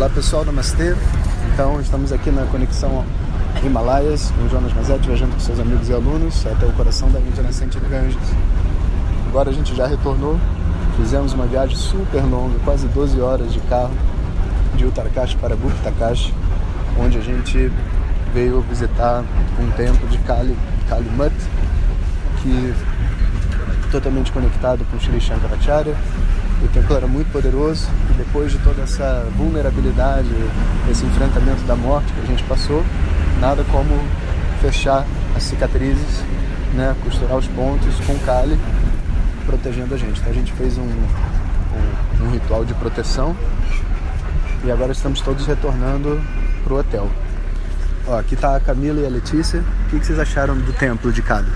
Olá pessoal, Namastê. Então estamos aqui na conexão Himalaias com Jonas Mazetti viajando com seus amigos e alunos até o coração da Índia nascente de Ganges. Agora a gente já retornou, fizemos uma viagem super longa, quase 12 horas de carro de Uttarkash para Guptakash, onde a gente veio visitar um templo de Kali, Kali Mat, que totalmente conectado com Sri Shankaracharya. O templo era muito poderoso e depois de toda essa vulnerabilidade, esse enfrentamento da morte que a gente passou, nada como fechar as cicatrizes, né, costurar os pontos com Kali, protegendo a gente. Então a gente fez um, um, um ritual de proteção e agora estamos todos retornando para o hotel. Ó, aqui está a Camila e a Letícia. O que, que vocês acharam do templo de Kali?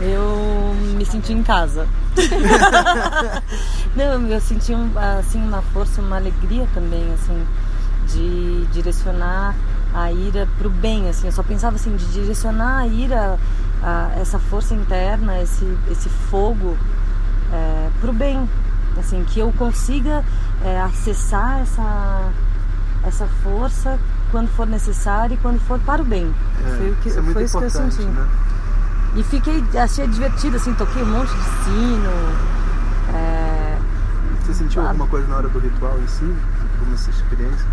Eu me senti em casa. Não, eu senti um, assim uma força, uma alegria também, assim, de direcionar a ira para o bem, assim. Eu só pensava assim de direcionar a ira, a, essa força interna, esse esse fogo é, para o bem, assim, que eu consiga é, acessar essa essa força quando for necessário e quando for para o bem. É, foi o que, isso é muito foi isso que eu senti. Né? E fiquei, achei divertido, assim, toquei um monte de sino. É... Você sentiu alguma coisa na hora do ritual em si? Alguma experiência?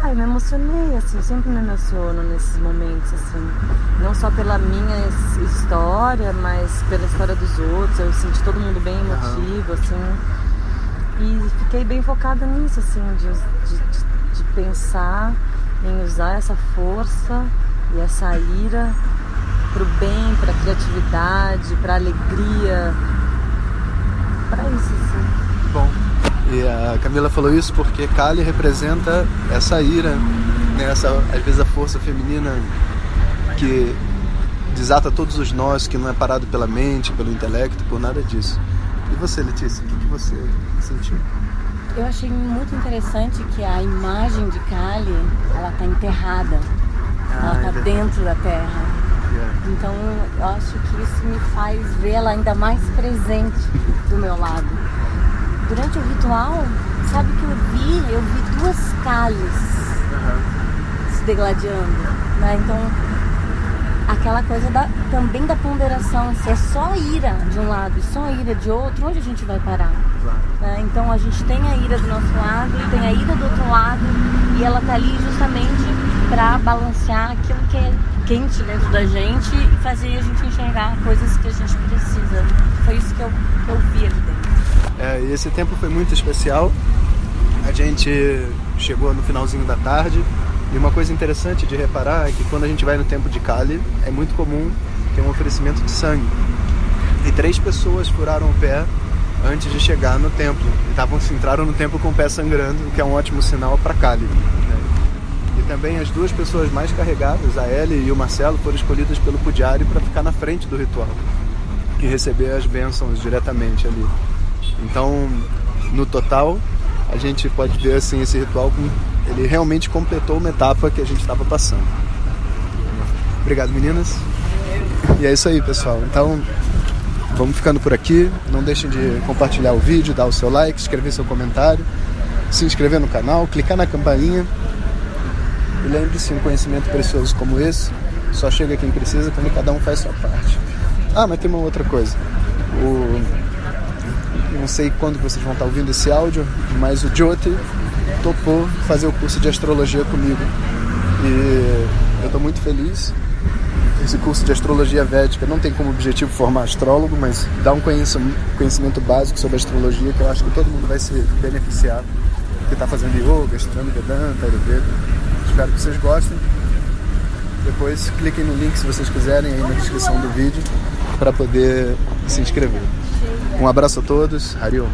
Ai, me emocionei, assim, eu sempre me emociono nesses momentos, assim. Não só pela minha história, mas pela história dos outros. Eu senti todo mundo bem emotivo, assim. E fiquei bem focada nisso, assim, de, de, de pensar em usar essa força e essa ira para o bem, para a criatividade, para a alegria, para isso sim. Bom, e a Camila falou isso porque Kali representa essa ira, né? essa, às vezes a força feminina que desata todos os nós, que não é parado pela mente, pelo intelecto, por nada disso. E você, Letícia, o que, que você sentiu? Eu achei muito interessante que a imagem de Kali, ela está enterrada. Ah, ela está é dentro da terra. Então eu acho que isso me faz vê-la ainda mais presente do meu lado. Durante o ritual, sabe que eu vi? Eu vi duas calhas uhum. se degladiando. Né? Então, aquela coisa da, também da ponderação, se é só ira de um lado e só ira de outro, onde a gente vai parar? Né? Então a gente tem a ira do nosso lado, tem a ira do outro lado, e ela tá ali justamente para balancear aquilo que é quente dentro da gente e fazer a gente enxergar coisas que a gente precisa. Foi isso que eu, que eu vi ali dentro. É, e esse tempo foi muito especial. A gente chegou no finalzinho da tarde e uma coisa interessante de reparar é que quando a gente vai no templo de Kali, é muito comum ter um oferecimento de sangue. E três pessoas furaram o pé antes de chegar no templo. E tavam, entraram no templo com o pé sangrando, o que é um ótimo sinal para Kali também as duas pessoas mais carregadas, a Ellie e o Marcelo, foram escolhidas pelo Pudiari para ficar na frente do ritual e receber as bênçãos diretamente ali. Então, no total, a gente pode ver assim esse ritual ele realmente completou uma etapa que a gente estava passando. Obrigado, meninas. E é isso aí, pessoal. Então, vamos ficando por aqui. Não deixem de compartilhar o vídeo, dar o seu like, escrever seu comentário, se inscrever no canal, clicar na campainha e lembre-se, um conhecimento precioso como esse só chega quem precisa quando cada um faz sua parte. Ah, mas tem uma outra coisa. O... Não sei quando vocês vão estar ouvindo esse áudio, mas o Jyoti topou fazer o curso de astrologia comigo. E eu estou muito feliz. Esse curso de astrologia védica não tem como objetivo formar astrólogo, mas dá um conhecimento básico sobre astrologia que eu acho que todo mundo vai se beneficiar. Que está fazendo yoga, estudando Vedanta, Ayurveda. Espero que vocês gostem. Depois cliquem no link se vocês quiserem aí na descrição do vídeo para poder se inscrever. Um abraço a todos. Hariom.